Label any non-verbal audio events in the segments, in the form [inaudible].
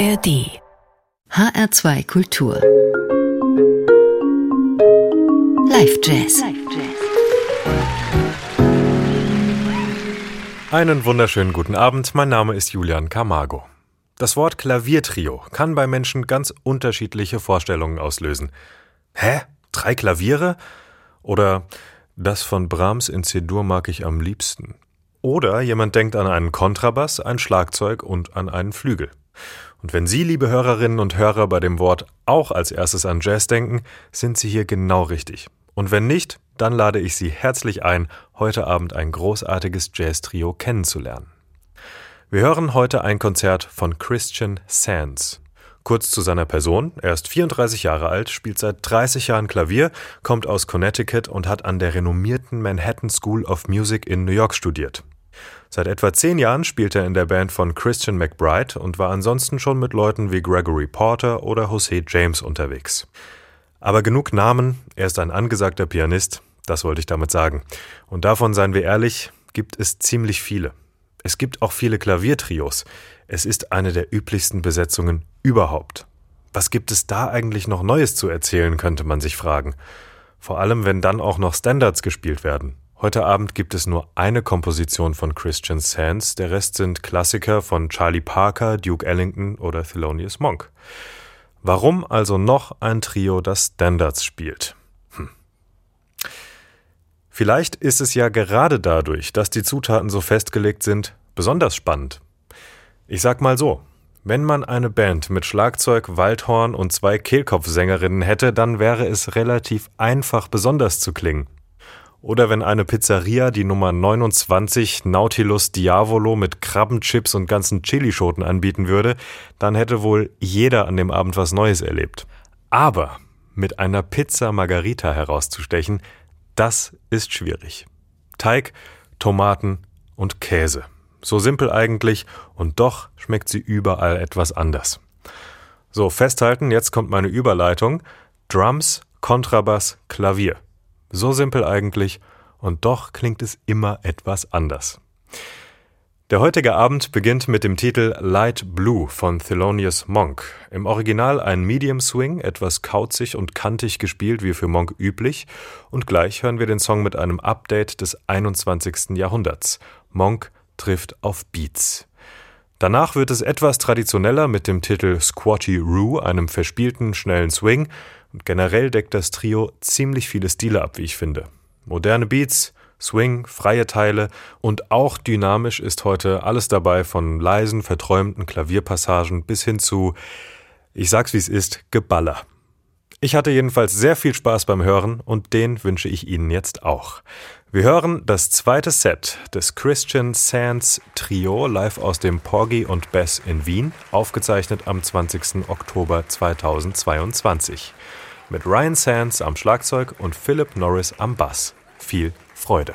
ARD HR2 Kultur Live Jazz Einen wunderschönen guten Abend, mein Name ist Julian Camargo. Das Wort Klaviertrio kann bei Menschen ganz unterschiedliche Vorstellungen auslösen. Hä? Drei Klaviere? Oder das von Brahms in C-Dur mag ich am liebsten. Oder jemand denkt an einen Kontrabass, ein Schlagzeug und an einen Flügel. Und wenn Sie, liebe Hörerinnen und Hörer, bei dem Wort auch als erstes an Jazz denken, sind Sie hier genau richtig. Und wenn nicht, dann lade ich Sie herzlich ein, heute Abend ein großartiges Jazz-Trio kennenzulernen. Wir hören heute ein Konzert von Christian Sands. Kurz zu seiner Person. Er ist 34 Jahre alt, spielt seit 30 Jahren Klavier, kommt aus Connecticut und hat an der renommierten Manhattan School of Music in New York studiert. Seit etwa zehn Jahren spielt er in der Band von Christian McBride und war ansonsten schon mit Leuten wie Gregory Porter oder Jose James unterwegs. Aber genug Namen, er ist ein angesagter Pianist, das wollte ich damit sagen. Und davon, seien wir ehrlich, gibt es ziemlich viele. Es gibt auch viele Klaviertrios. Es ist eine der üblichsten Besetzungen überhaupt. Was gibt es da eigentlich noch Neues zu erzählen, könnte man sich fragen. Vor allem, wenn dann auch noch Standards gespielt werden. Heute Abend gibt es nur eine Komposition von Christian Sands, der Rest sind Klassiker von Charlie Parker, Duke Ellington oder Thelonious Monk. Warum also noch ein Trio, das Standards spielt? Hm. Vielleicht ist es ja gerade dadurch, dass die Zutaten so festgelegt sind, besonders spannend. Ich sag mal so, wenn man eine Band mit Schlagzeug, Waldhorn und zwei Kehlkopfsängerinnen hätte, dann wäre es relativ einfach besonders zu klingen. Oder wenn eine Pizzeria die Nummer 29 Nautilus Diavolo mit Krabbenchips und ganzen Chilischoten anbieten würde, dann hätte wohl jeder an dem Abend was Neues erlebt. Aber mit einer Pizza Margarita herauszustechen, das ist schwierig. Teig, Tomaten und Käse. So simpel eigentlich und doch schmeckt sie überall etwas anders. So, festhalten, jetzt kommt meine Überleitung. Drums, Kontrabass, Klavier. So simpel eigentlich, und doch klingt es immer etwas anders. Der heutige Abend beginnt mit dem Titel Light Blue von Thelonious Monk. Im Original ein Medium Swing, etwas kauzig und kantig gespielt wie für Monk üblich. Und gleich hören wir den Song mit einem Update des 21. Jahrhunderts. Monk trifft auf Beats. Danach wird es etwas traditioneller mit dem Titel Squatty Roo, einem verspielten, schnellen Swing. Und generell deckt das Trio ziemlich viele Stile ab, wie ich finde. Moderne Beats, Swing, freie Teile und auch dynamisch ist heute alles dabei, von leisen, verträumten Klavierpassagen bis hin zu, ich sag's wie es ist, Geballer. Ich hatte jedenfalls sehr viel Spaß beim Hören und den wünsche ich Ihnen jetzt auch. Wir hören das zweite Set des Christian Sands Trio live aus dem Porgy und Bess in Wien, aufgezeichnet am 20. Oktober 2022 mit Ryan Sands am Schlagzeug und Philip Norris am Bass. Viel Freude!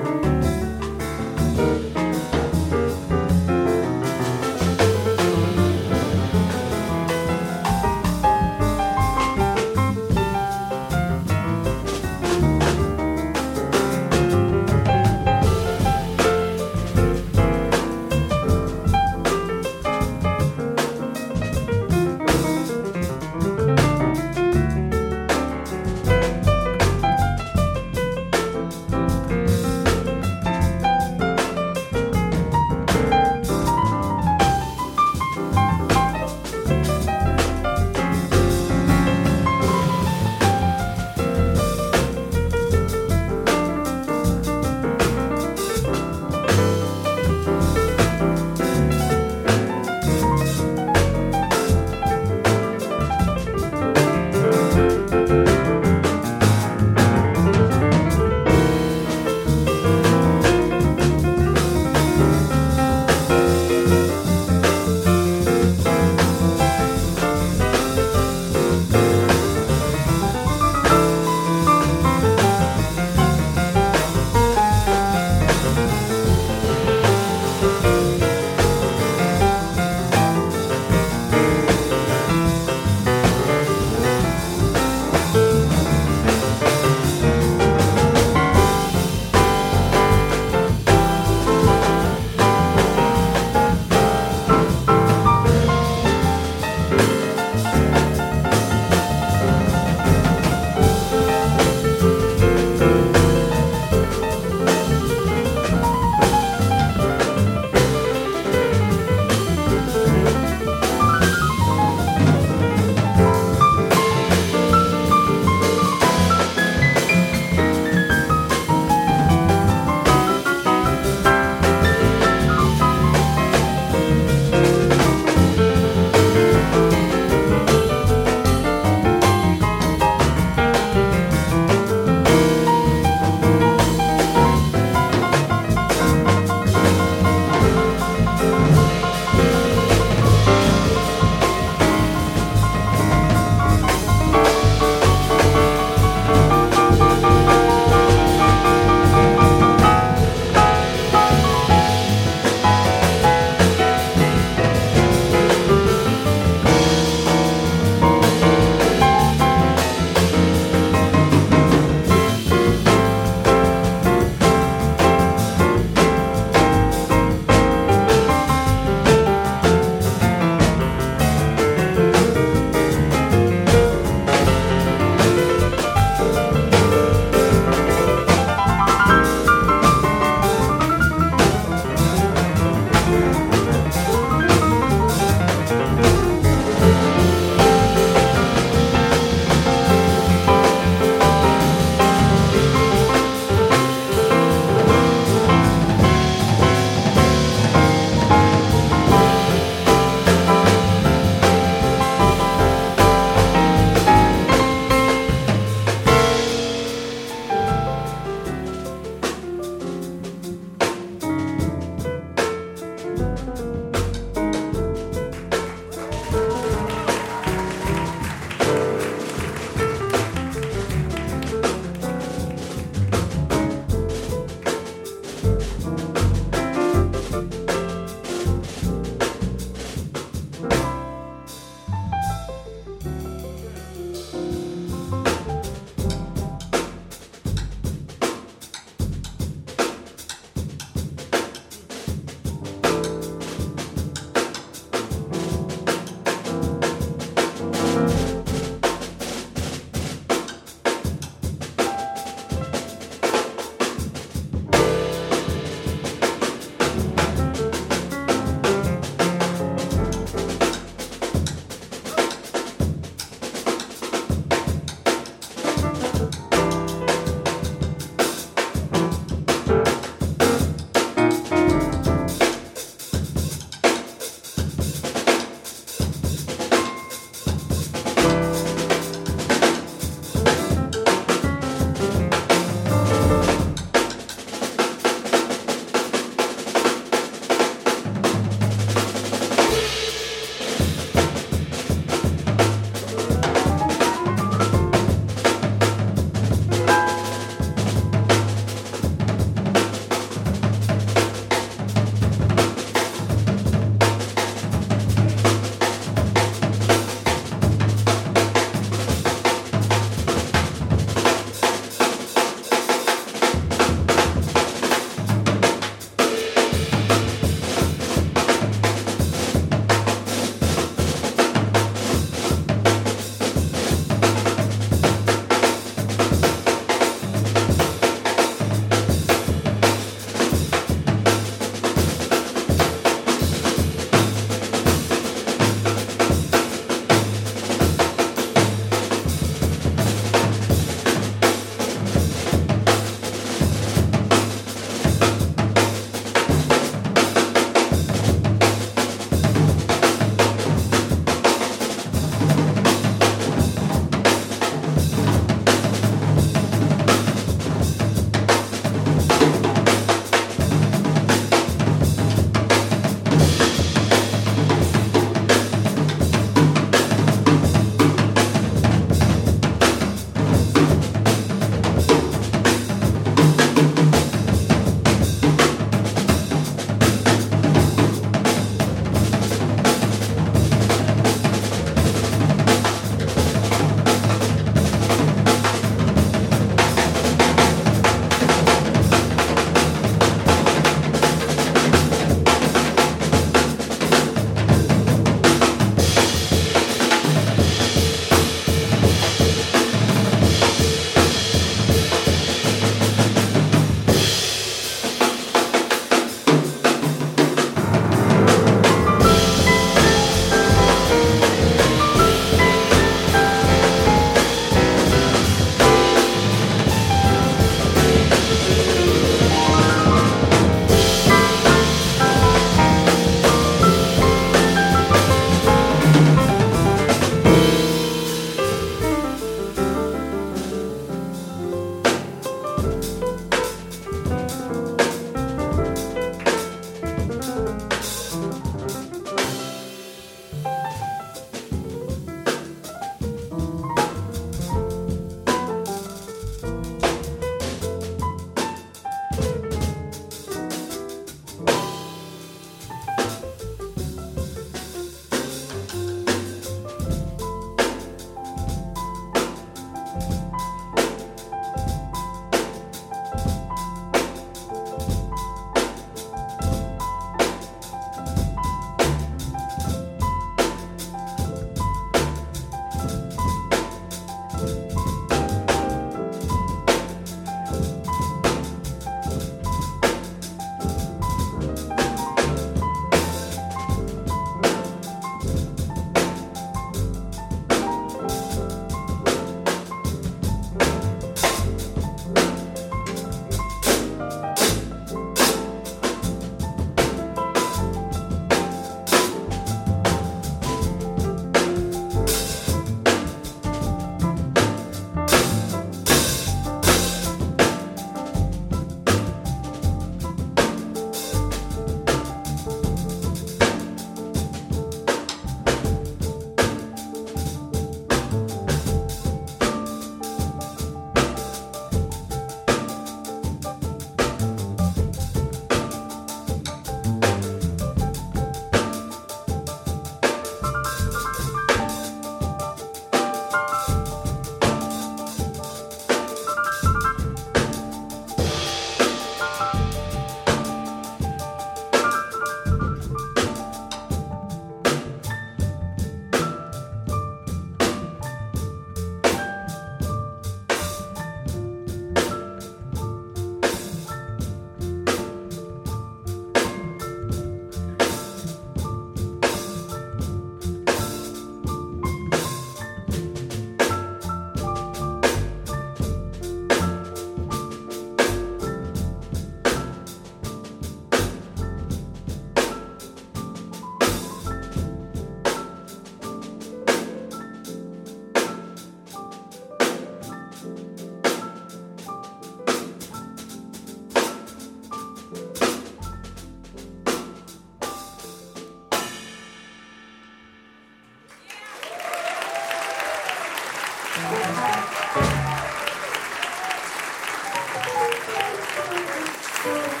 Thank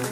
you.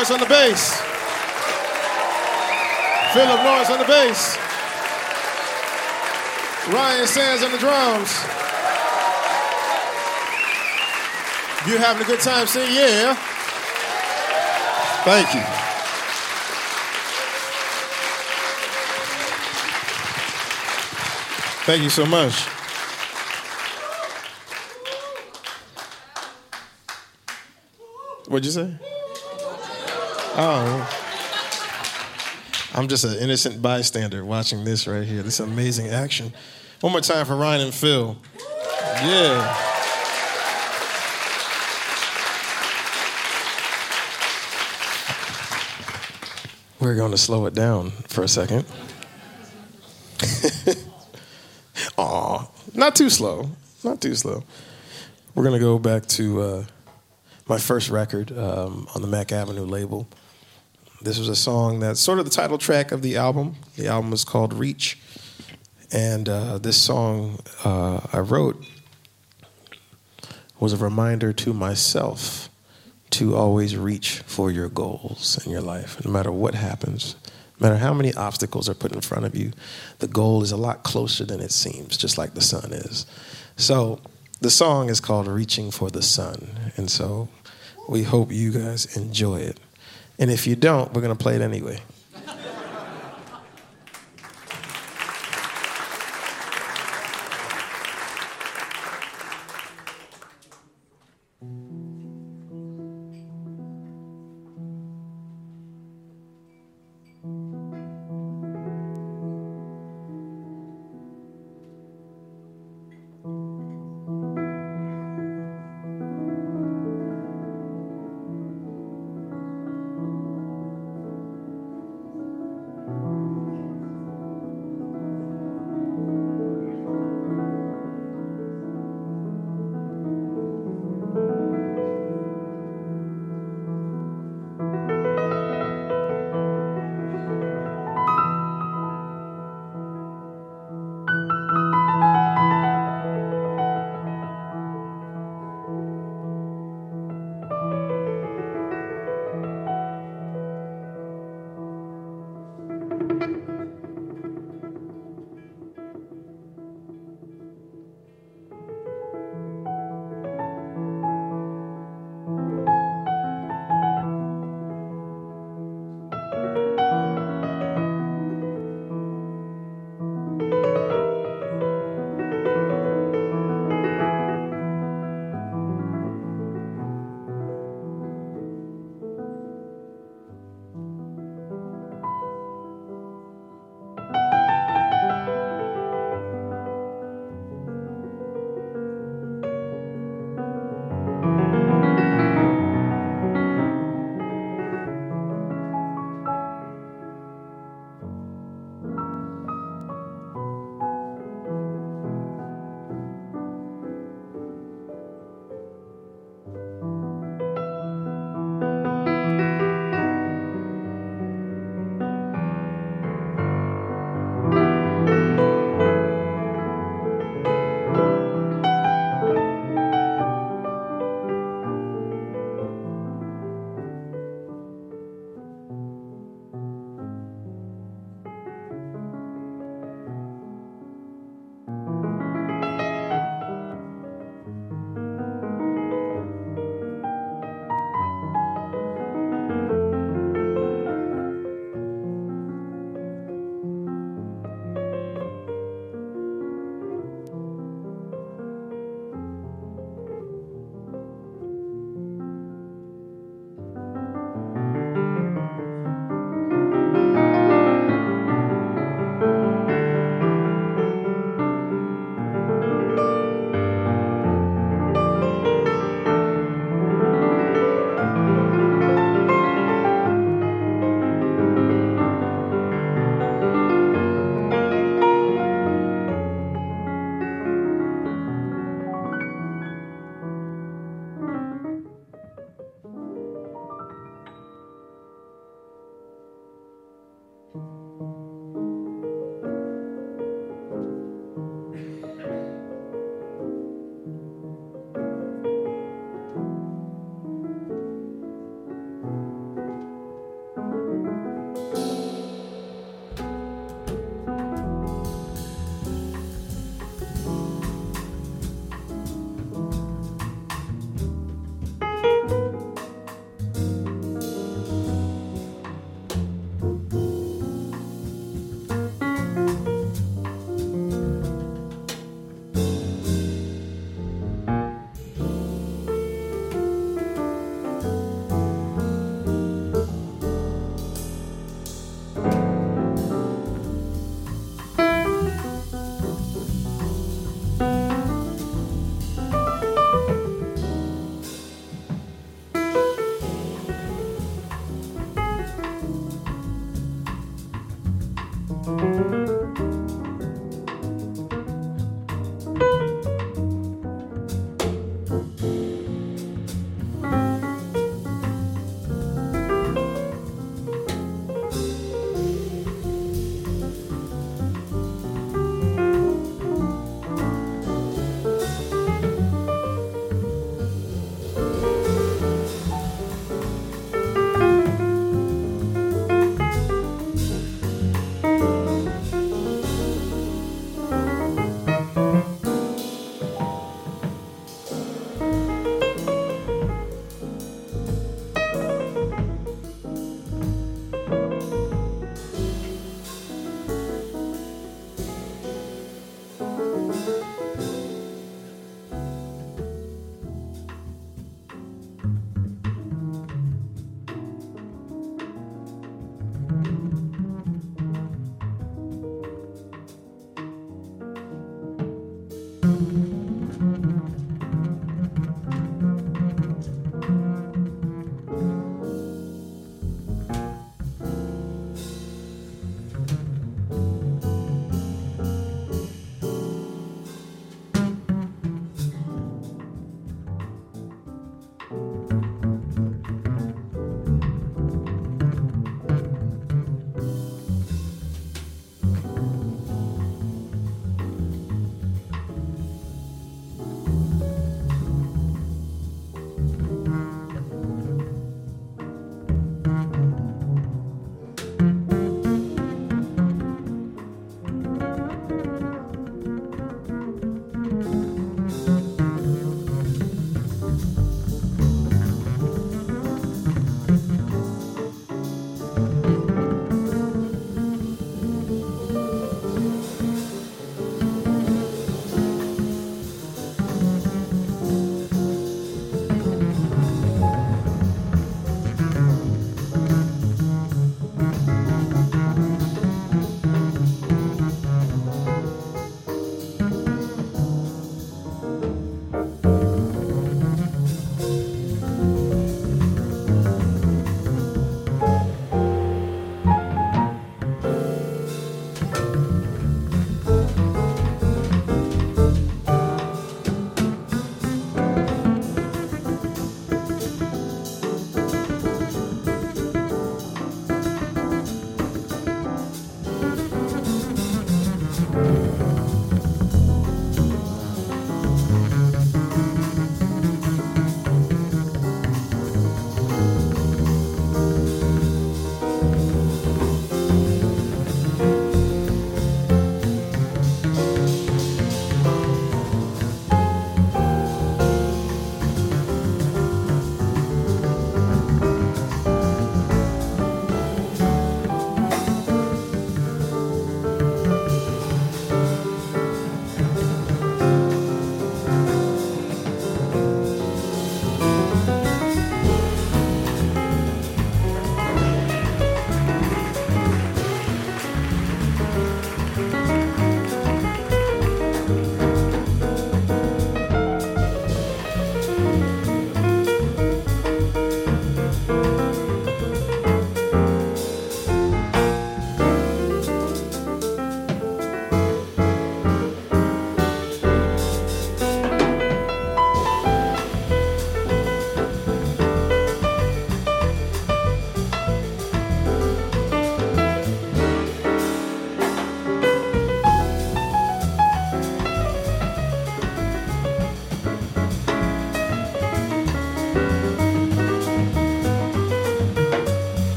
Norris on the bass. Philip Norris on the bass. Ryan Sands on the drums. You having a good time? Say yeah. Thank you. Thank you so much. What'd you say? Oh. I'm just an innocent bystander watching this right here. This amazing action. One more time for Ryan and Phil. Yeah. We're going to slow it down for a second. [laughs] Aw, not too slow. Not too slow. We're going to go back to uh, my first record um, on the Mack Avenue label. This was a song that's sort of the title track of the album. The album is called Reach. And uh, this song uh, I wrote was a reminder to myself to always reach for your goals in your life, no matter what happens. No matter how many obstacles are put in front of you, the goal is a lot closer than it seems, just like the sun is. So the song is called Reaching for the Sun. And so we hope you guys enjoy it. And if you don't, we're going to play it anyway.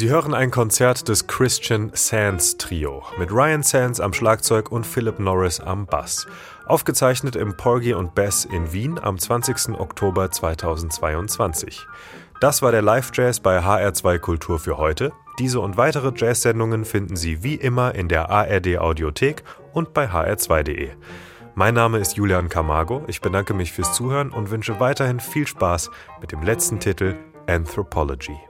Sie hören ein Konzert des Christian Sands Trio mit Ryan Sands am Schlagzeug und Philip Norris am Bass. Aufgezeichnet im Porgy und Bess in Wien am 20. Oktober 2022. Das war der Live-Jazz bei HR2 Kultur für heute. Diese und weitere Jazz-Sendungen finden Sie wie immer in der ARD Audiothek und bei hr2.de. Mein Name ist Julian Camargo. Ich bedanke mich fürs Zuhören und wünsche weiterhin viel Spaß mit dem letzten Titel Anthropology.